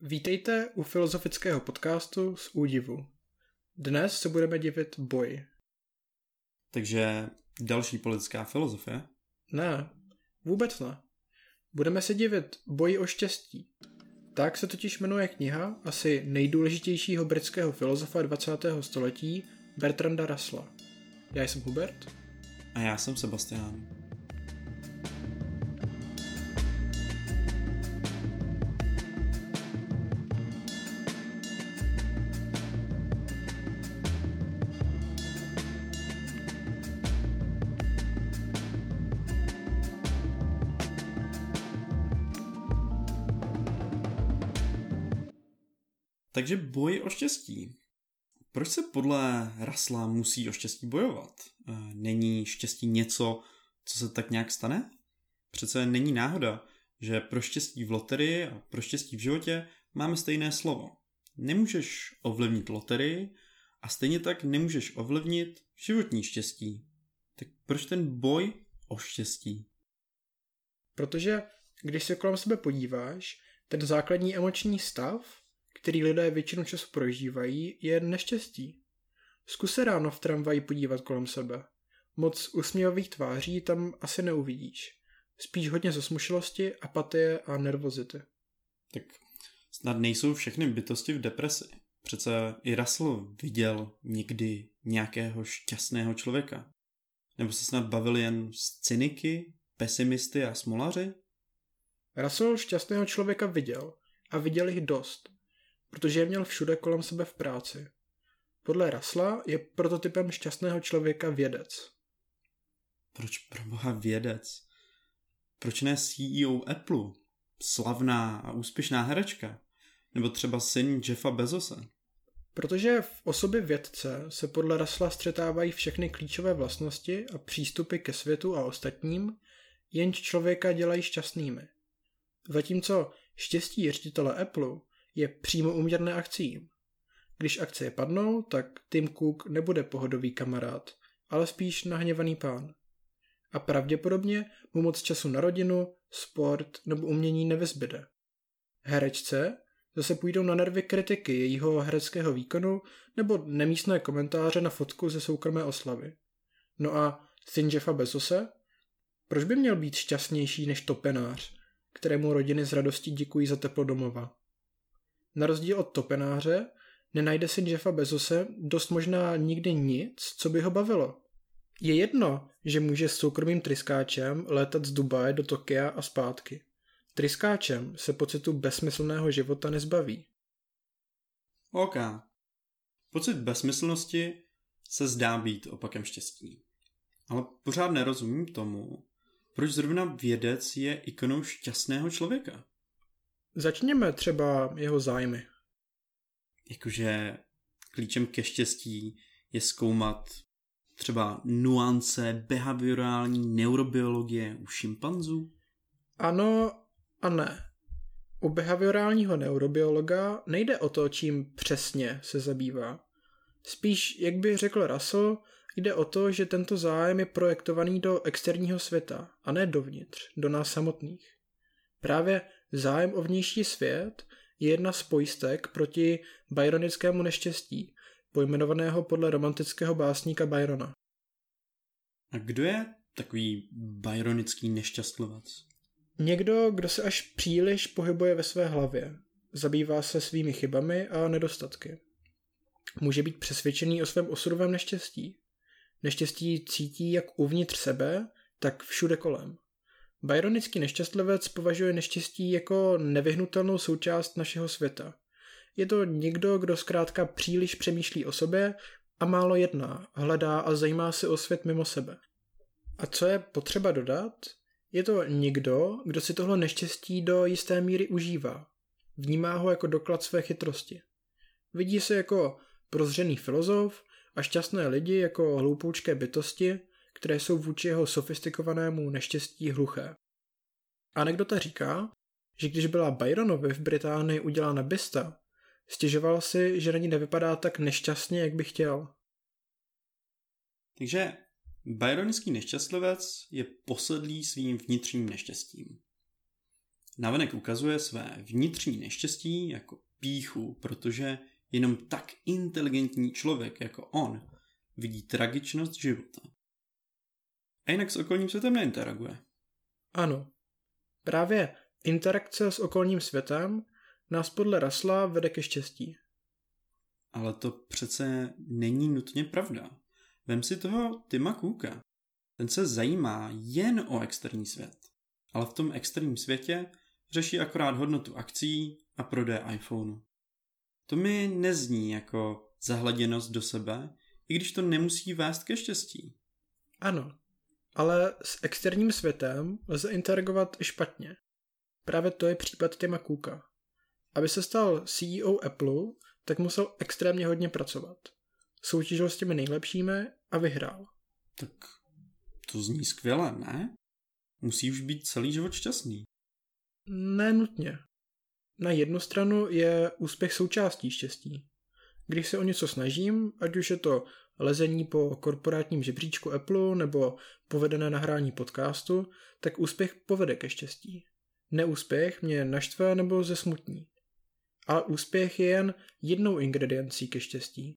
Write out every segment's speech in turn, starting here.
Vítejte u filozofického podcastu z údivu. Dnes se budeme divit boji. Takže další politická filozofie? Ne, vůbec ne. Budeme se divit boji o štěstí. Tak se totiž jmenuje kniha asi nejdůležitějšího britského filozofa 20. století Bertranda Russella. Já jsem Hubert. A já jsem Sebastian. Takže boj o štěstí. Proč se podle Rasla musí o štěstí bojovat? E, není štěstí něco, co se tak nějak stane? Přece není náhoda, že pro štěstí v loterii a pro štěstí v životě máme stejné slovo. Nemůžeš ovlivnit loterii a stejně tak nemůžeš ovlivnit životní štěstí. Tak proč ten boj o štěstí? Protože když se kolem sebe podíváš, ten základní emoční stav, který lidé většinu času prožívají, je neštěstí. Zkus se ráno v tramvaji podívat kolem sebe. Moc usměvavých tváří tam asi neuvidíš. Spíš hodně zasmušilosti, apatie a nervozity. Tak snad nejsou všechny bytosti v depresi. Přece i Russell viděl někdy nějakého šťastného člověka. Nebo se snad bavil jen s cyniky, pesimisty a smolaři? Russell šťastného člověka viděl a viděl jich dost protože je měl všude kolem sebe v práci. Podle Rasla je prototypem šťastného člověka vědec. Proč pro boha vědec? Proč ne CEO Apple? Slavná a úspěšná herečka? Nebo třeba syn Jeffa Bezose? Protože v osobě vědce se podle Rasla střetávají všechny klíčové vlastnosti a přístupy ke světu a ostatním, jenž člověka dělají šťastnými. Zatímco štěstí ředitele Apple je přímo uměrné akcím. Když akcie padnou, tak Tim Cook nebude pohodový kamarád, ale spíš nahněvaný pán. A pravděpodobně mu moc času na rodinu, sport nebo umění nevyzbyde. Herečce zase půjdou na nervy kritiky jejího hereckého výkonu nebo nemístné komentáře na fotku ze soukromé oslavy. No a syn Jeffa Bezose? Proč by měl být šťastnější než topenář, kterému rodiny z radostí děkují za teplo domova? Na rozdíl od topenáře nenajde si Jeffa Bezose dost možná nikdy nic, co by ho bavilo. Je jedno, že může s soukromým tryskáčem létat z Dubaje do Tokia a zpátky. Tryskáčem se pocitu bezsmyslného života nezbaví. OK. Pocit bezsmyslnosti se zdá být opakem štěstí. Ale pořád nerozumím tomu, proč zrovna vědec je ikonou šťastného člověka. Začněme třeba jeho zájmy. Jakože klíčem ke štěstí je zkoumat třeba nuance behaviorální neurobiologie u šimpanzů? Ano a ne. U behaviorálního neurobiologa nejde o to, čím přesně se zabývá. Spíš, jak by řekl Russell, jde o to, že tento zájem je projektovaný do externího světa a ne dovnitř, do nás samotných. Právě Zájem o vnější svět je jedna z pojistek proti byronickému neštěstí, pojmenovaného podle romantického básníka Byrona. A kdo je takový byronický nešťastlivec? Někdo, kdo se až příliš pohybuje ve své hlavě, zabývá se svými chybami a nedostatky. Může být přesvědčený o svém osudovém neštěstí. Neštěstí cítí jak uvnitř sebe, tak všude kolem. Byronický nešťastlivec považuje neštěstí jako nevyhnutelnou součást našeho světa. Je to někdo, kdo zkrátka příliš přemýšlí o sobě a málo jedná, hledá a zajímá se o svět mimo sebe. A co je potřeba dodat, je to někdo, kdo si tohle neštěstí do jisté míry užívá. Vnímá ho jako doklad své chytrosti. Vidí se jako prozřený filozof a šťastné lidi jako hloupoučké bytosti, které jsou vůči jeho sofistikovanému neštěstí hluché. Anekdota říká, že když byla Byronovi v Británii udělána bysta, stěžoval si, že na ní nevypadá tak nešťastně, jak by chtěl. Takže byronický nešťastlivec je posedlý svým vnitřním neštěstím. Navenek ukazuje své vnitřní neštěstí jako píchu, protože jenom tak inteligentní člověk jako on vidí tragičnost života. A jinak s okolním světem neinteraguje. Ano. Právě interakce s okolním světem nás podle Rasla vede ke štěstí. Ale to přece není nutně pravda. Vem si toho Tima Cooka. Ten se zajímá jen o externí svět. Ale v tom externím světě řeší akorát hodnotu akcí a prodej iPhoneu. To mi nezní jako zahladěnost do sebe, i když to nemusí vést ke štěstí. Ano, ale s externím světem lze interagovat i špatně. Právě to je případ Tima Cooka. Aby se stal CEO Apple, tak musel extrémně hodně pracovat. Soutěžil s těmi nejlepšími a vyhrál. Tak to zní skvěle, ne? Musí už být celý život šťastný. Ne nutně. Na jednu stranu je úspěch součástí štěstí. Když se o něco snažím, ať už je to lezení po korporátním žebříčku Apple nebo povedené nahrání podcastu, tak úspěch povede ke štěstí. Neúspěch mě naštve nebo zesmutní. Ale úspěch je jen jednou ingrediencí ke štěstí.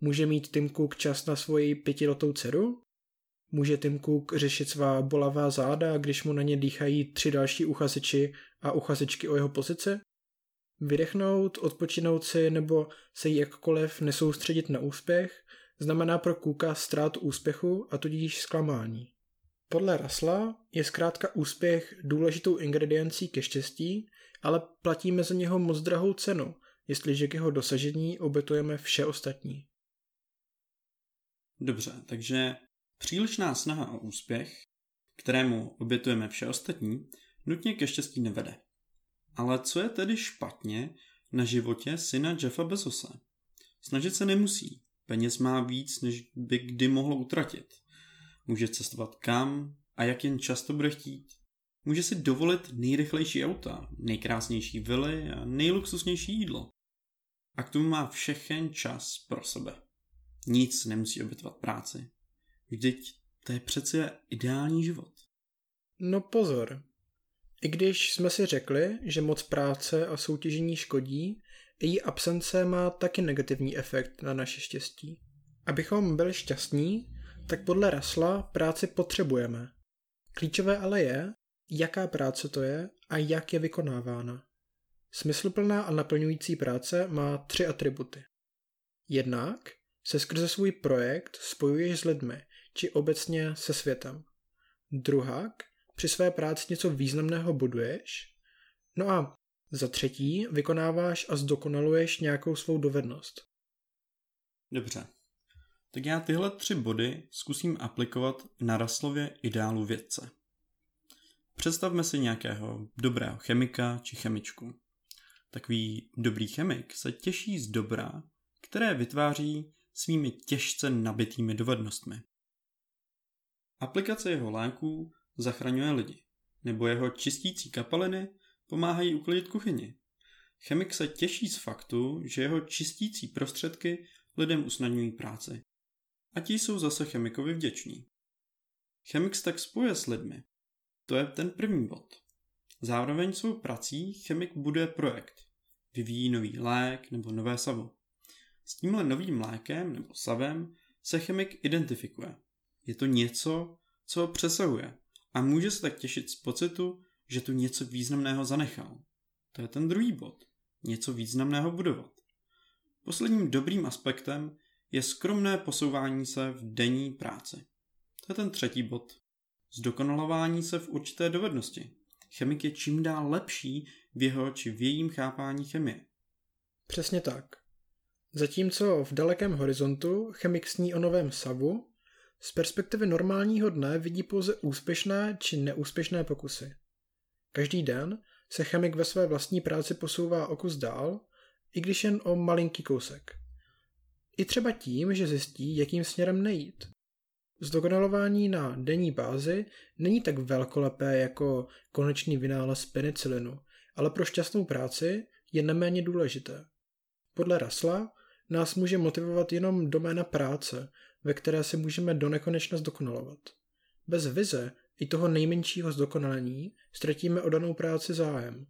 Může mít Tim Cook čas na svoji pětiletou dceru? Může Tim Cook řešit svá bolavá záda, když mu na ně dýchají tři další uchazeči a uchazečky o jeho pozici? Vydechnout, odpočinout si nebo se jakkoliv nesoustředit na úspěch znamená pro Cooka ztrátu úspěchu a tudíž zklamání. Podle Rasla je zkrátka úspěch důležitou ingrediencí ke štěstí, ale platíme za něho moc drahou cenu, jestliže k jeho dosažení obětujeme vše ostatní. Dobře, takže přílišná snaha o úspěch, kterému obětujeme vše ostatní, nutně ke štěstí nevede. Ale co je tedy špatně na životě syna Jeffa Bezose? Snažit se nemusí. Peněz má víc, než by kdy mohlo utratit. Může cestovat kam a jak jen často bude chtít. Může si dovolit nejrychlejší auta, nejkrásnější vily a nejluxusnější jídlo. A k tomu má všechen čas pro sebe. Nic nemusí obětovat práci. Vždyť to je přece ideální život. No pozor. I když jsme si řekli, že moc práce a soutěžení škodí, její absence má taky negativní efekt na naše štěstí. Abychom byli šťastní, tak podle Rasla práci potřebujeme. Klíčové ale je, jaká práce to je a jak je vykonávána. Smysluplná a naplňující práce má tři atributy. Jednak se skrze svůj projekt spojuješ s lidmi, či obecně se světem. Druhak, při své práci něco významného buduješ. No a za třetí vykonáváš a zdokonaluješ nějakou svou dovednost. Dobře. Tak já tyhle tři body zkusím aplikovat na Raslově ideálu vědce. Představme si nějakého dobrého chemika či chemičku. Takový dobrý chemik se těší z dobra, které vytváří svými těžce nabitými dovednostmi. Aplikace jeho léků zachraňuje lidi, nebo jeho čistící kapaliny pomáhají uklidit kuchyni. Chemik se těší z faktu, že jeho čistící prostředky lidem usnadňují práci. A ti jsou zase chemikovi vděční. Chemik se tak spojuje s lidmi. To je ten první bod. Zároveň svou prací chemik buduje projekt. Vyvíjí nový lék nebo nové savo. S tímhle novým lékem nebo savem se chemik identifikuje. Je to něco, co ho přesahuje a může se tak těšit z pocitu, že tu něco významného zanechal. To je ten druhý bod. Něco významného budovat. Posledním dobrým aspektem je skromné posouvání se v denní práci. To je ten třetí bod. Zdokonalování se v určité dovednosti. Chemik je čím dál lepší v jeho či v jejím chápání chemie. Přesně tak. Zatímco v dalekém horizontu chemik sní o novém savu, z perspektivy normálního dne vidí pouze úspěšné či neúspěšné pokusy. Každý den se chemik ve své vlastní práci posouvá o kus dál, i když jen o malinký kousek. I třeba tím, že zjistí, jakým směrem nejít. Zdokonalování na denní bázi není tak velkolepé jako konečný vynález penicilinu, ale pro šťastnou práci je neméně důležité. Podle Rasla nás může motivovat jenom doména práce, ve které se můžeme do nekonečna zdokonalovat. Bez vize i toho nejmenšího zdokonalení, ztratíme o danou práci zájem.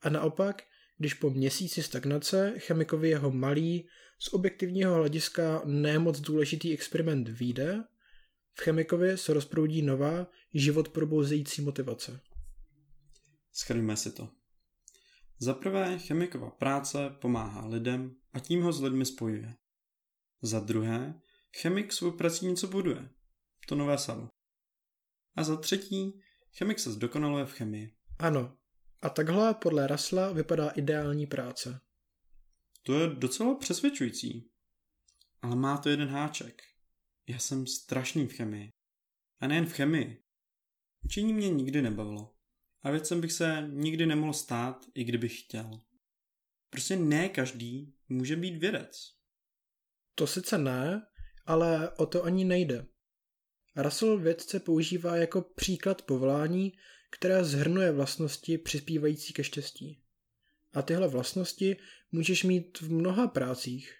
A naopak, když po měsíci stagnace chemikovi jeho malý, z objektivního hlediska nemoc důležitý experiment vyjde, v chemikovi se rozproudí nová, život probouzející motivace. Schrňme si to. Za prvé, chemikova práce pomáhá lidem a tím ho s lidmi spojuje. Za druhé, chemik svou prací něco buduje. To nové salo. A za třetí, chemik se zdokonaluje v chemii. Ano. A takhle podle Rasla vypadá ideální práce. To je docela přesvědčující. Ale má to jeden háček. Já jsem strašný v chemii. A nejen v chemii. Učení mě nikdy nebavilo. A věcem bych se nikdy nemohl stát, i kdybych chtěl. Prostě ne každý může být vědec. To sice ne, ale o to ani nejde. Russell vědce používá jako příklad povolání, které zhrnuje vlastnosti přispívající ke štěstí. A tyhle vlastnosti můžeš mít v mnoha prácích.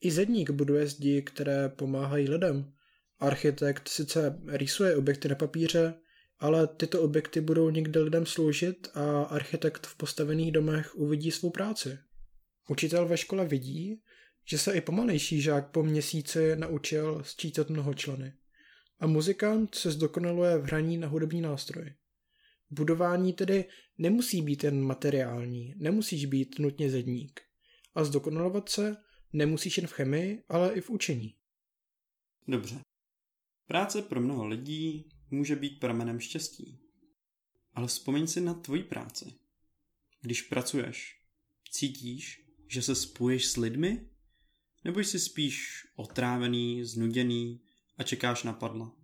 I zedník buduje zdi, které pomáhají lidem. Architekt sice rýsuje objekty na papíře, ale tyto objekty budou někde lidem sloužit a architekt v postavených domech uvidí svou práci. Učitel ve škole vidí, že se i pomalejší žák po měsíci naučil sčítat mnoho členy. A muzikant se zdokonaluje v hraní na hudební nástroj. Budování tedy nemusí být jen materiální, nemusíš být nutně zedník. A zdokonalovat se nemusíš jen v chemii, ale i v učení. Dobře. Práce pro mnoho lidí může být pramenem štěstí. Ale vzpomeň si na tvoji práci. Když pracuješ, cítíš, že se spoješ s lidmi? Nebo jsi spíš otrávený, znuděný a čekáš na padla?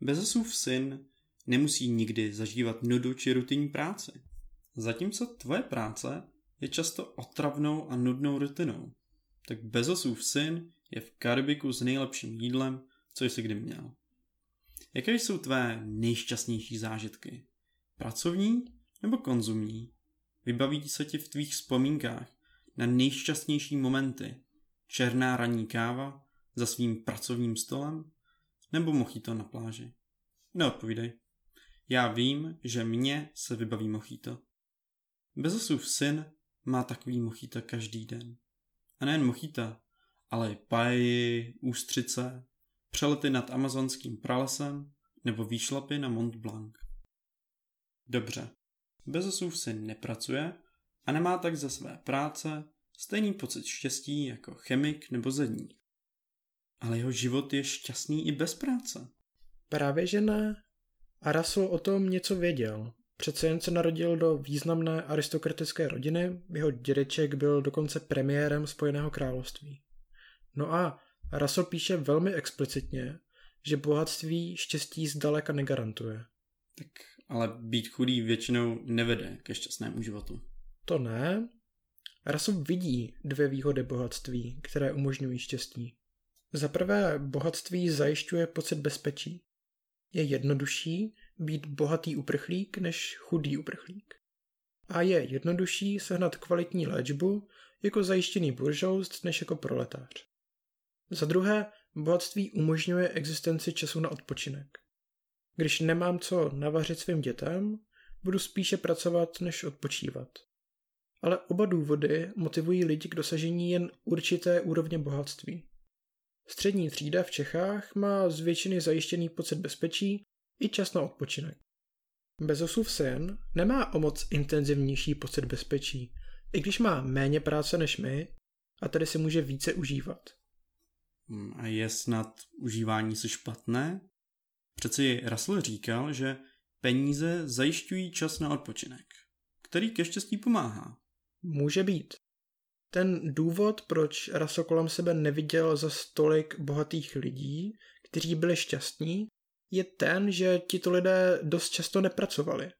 Bezosův syn nemusí nikdy zažívat nudu či rutinní práci. Zatímco tvoje práce je často otravnou a nudnou rutinou, tak Bezosův syn je v Karibiku s nejlepším jídlem, co jsi kdy měl. Jaké jsou tvé nejšťastnější zážitky? Pracovní nebo konzumní? Vybaví se ti v tvých vzpomínkách na nejšťastnější momenty černá ranní káva za svým pracovním stolem nebo mochito na pláži? Neodpovídej. Já vím, že mě se vybaví mochito. Bezosův syn má takový mochito každý den. A nejen mochita, ale i paji, ústřice, přelety nad amazonským pralesem nebo výšlapy na Mont Blanc. Dobře, Bezosův syn nepracuje a nemá tak ze své práce stejný pocit štěstí jako chemik nebo zedník. Ale jeho život je šťastný i bez práce. Právě že ne. A Russell o tom něco věděl. Přece jen se narodil do významné aristokratické rodiny, jeho dědeček byl dokonce premiérem Spojeného království. No a Russell píše velmi explicitně, že bohatství štěstí zdaleka negarantuje. Tak ale být chudý většinou nevede ke šťastnému životu. To ne. Russell vidí dvě výhody bohatství, které umožňují štěstí. Za prvé, bohatství zajišťuje pocit bezpečí. Je jednodušší být bohatý uprchlík než chudý uprchlík. A je jednodušší sehnat kvalitní léčbu jako zajištěný buržoust než jako proletář. Za druhé, bohatství umožňuje existenci času na odpočinek. Když nemám co navařit svým dětem, budu spíše pracovat než odpočívat. Ale oba důvody motivují lidi k dosažení jen určité úrovně bohatství. Střední třída v Čechách má z většiny zajištěný pocit bezpečí i čas na odpočinek. Bezosův syn nemá o moc intenzivnější pocit bezpečí, i když má méně práce než my a tedy si může více užívat. Hmm, a je snad užívání si špatné? Přeci Russell říkal, že peníze zajišťují čas na odpočinek, který ke štěstí pomáhá. Může být. Ten důvod, proč Russell kolem sebe neviděl za stolik bohatých lidí, kteří byli šťastní, je ten, že tito lidé dost často nepracovali.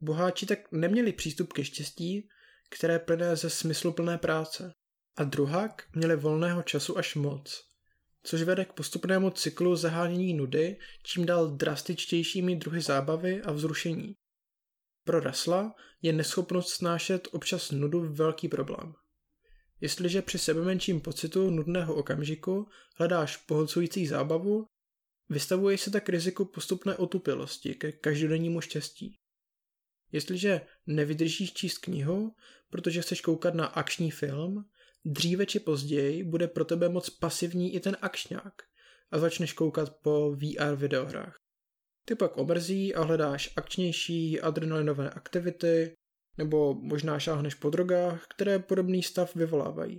Boháči tak neměli přístup ke štěstí, které plyne ze smysluplné práce. A druhak měli volného času až moc, což vede k postupnému cyklu zahánění nudy čím dál drastičtějšími druhy zábavy a vzrušení. Pro Rasla je neschopnost snášet občas nudu velký problém. Jestliže při sebe menším pocitu nudného okamžiku hledáš pohlcující zábavu, Vystavuje se tak riziku postupné otupilosti ke každodennímu štěstí. Jestliže nevydržíš číst knihu, protože chceš koukat na akční film, dříve či později bude pro tebe moc pasivní i ten akčňák a začneš koukat po VR videohrách. Ty pak omrzí a hledáš akčnější adrenalinové aktivity, nebo možná šáhneš po drogách, které podobný stav vyvolávají.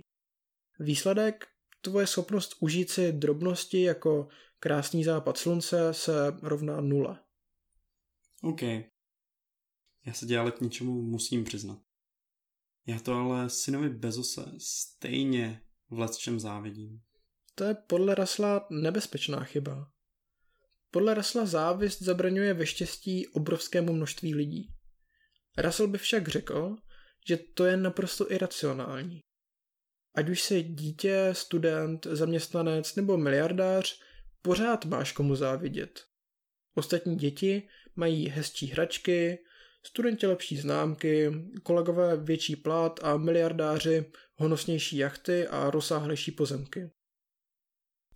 Výsledek, tvoje schopnost užít si drobnosti jako krásný západ slunce se rovná nula. OK. Já se dělal k něčemu musím přiznat. Já to ale synovi Bezose stejně v čem závidím. To je podle Rasla nebezpečná chyba. Podle Rasla závist zabraňuje ve štěstí obrovskému množství lidí. Russell by však řekl, že to je naprosto iracionální. Ať už jsi dítě, student, zaměstnanec nebo miliardář, pořád máš komu závidět. Ostatní děti mají hezčí hračky, studenti lepší známky, kolegové větší plat a miliardáři honosnější jachty a rozsáhlejší pozemky.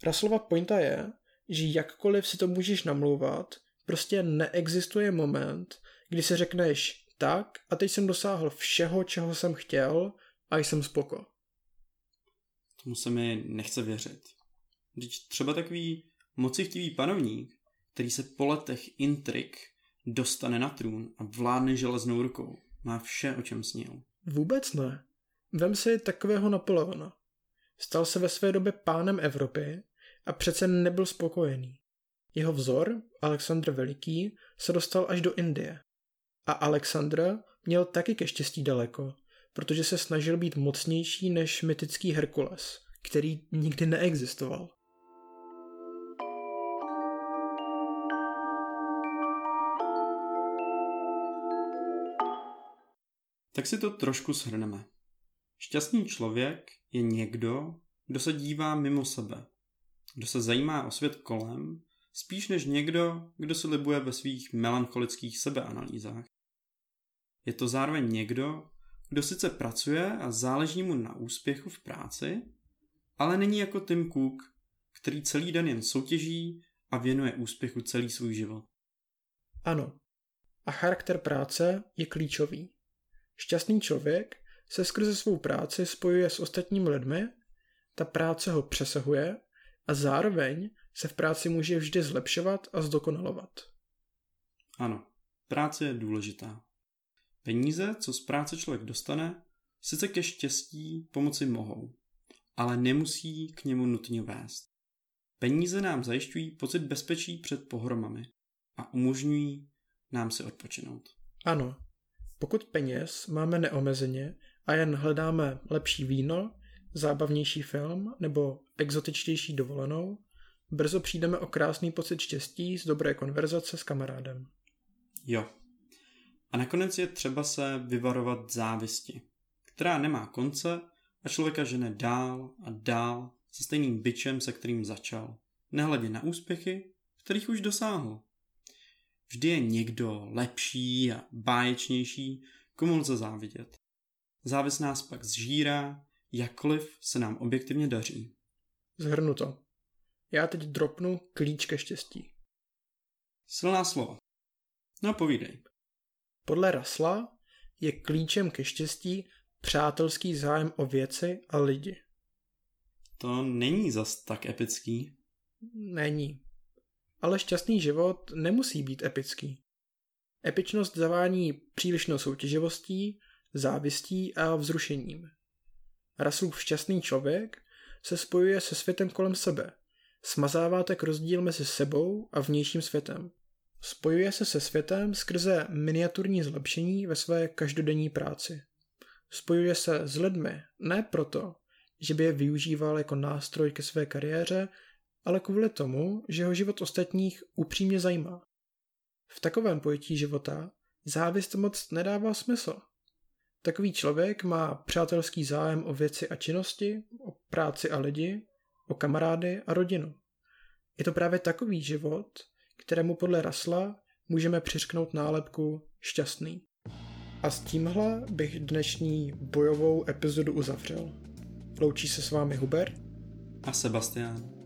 Russellova pointa je, že jakkoliv si to můžeš namlouvat, prostě neexistuje moment, kdy si řekneš tak a teď jsem dosáhl všeho, čeho jsem chtěl a jsem spoko. Tomu se mi nechce věřit. Když třeba takový mocichtivý panovník, který se po letech intrik dostane na trůn a vládne železnou rukou, má vše, o čem snil. Vůbec ne. Vem si takového Napoleona. Stal se ve své době pánem Evropy a přece nebyl spokojený. Jeho vzor, Alexandr Veliký, se dostal až do Indie. A Alexandr měl taky ke štěstí daleko, protože se snažil být mocnější než mytický Herkules, který nikdy neexistoval. Tak si to trošku shrneme. Šťastný člověk je někdo, kdo se dívá mimo sebe, kdo se zajímá o svět kolem, spíš než někdo, kdo se libuje ve svých melancholických sebeanalýzách. Je to zároveň někdo, kdo sice pracuje a záleží mu na úspěchu v práci, ale není jako Tim Cook, který celý den jen soutěží a věnuje úspěchu celý svůj život. Ano. A charakter práce je klíčový. Šťastný člověk se skrze svou práci spojuje s ostatními lidmi, ta práce ho přesahuje a zároveň se v práci může vždy zlepšovat a zdokonalovat. Ano, práce je důležitá. Peníze, co z práce člověk dostane, sice ke štěstí pomoci mohou, ale nemusí k němu nutně vést. Peníze nám zajišťují pocit bezpečí před pohromami a umožňují nám si odpočinout. Ano, pokud peněz máme neomezeně a jen hledáme lepší víno, zábavnější film nebo exotičtější dovolenou, brzo přijdeme o krásný pocit štěstí z dobré konverzace s kamarádem. Jo. A nakonec je třeba se vyvarovat závisti, která nemá konce a člověka žene dál a dál se stejným byčem, se kterým začal, nehledě na úspěchy, kterých už dosáhl. Vždy je někdo lepší a báječnější, komu lze závidět. Závis nás pak zžírá, jakkoliv se nám objektivně daří. Zhrnu to. Já teď dropnu klíč ke štěstí. Silná slova. No povídej. Podle Rasla je klíčem ke štěstí přátelský zájem o věci a lidi. To není zas tak epický. Není. Ale šťastný život nemusí být epický. Epičnost zavání přílišnou soutěživostí, závistí a vzrušením. Raslův šťastný člověk se spojuje se světem kolem sebe. Smazává tak rozdíl mezi sebou a vnějším světem. Spojuje se se světem skrze miniaturní zlepšení ve své každodenní práci. Spojuje se s lidmi ne proto, že by je využíval jako nástroj ke své kariéře, ale kvůli tomu, že ho život ostatních upřímně zajímá. V takovém pojetí života závist moc nedává smysl. Takový člověk má přátelský zájem o věci a činnosti, o práci a lidi, o kamarády a rodinu. Je to právě takový život, kterému podle Rasla můžeme přiřknout nálepku šťastný. A s tímhle bych dnešní bojovou epizodu uzavřel. Loučí se s vámi Hubert a Sebastian.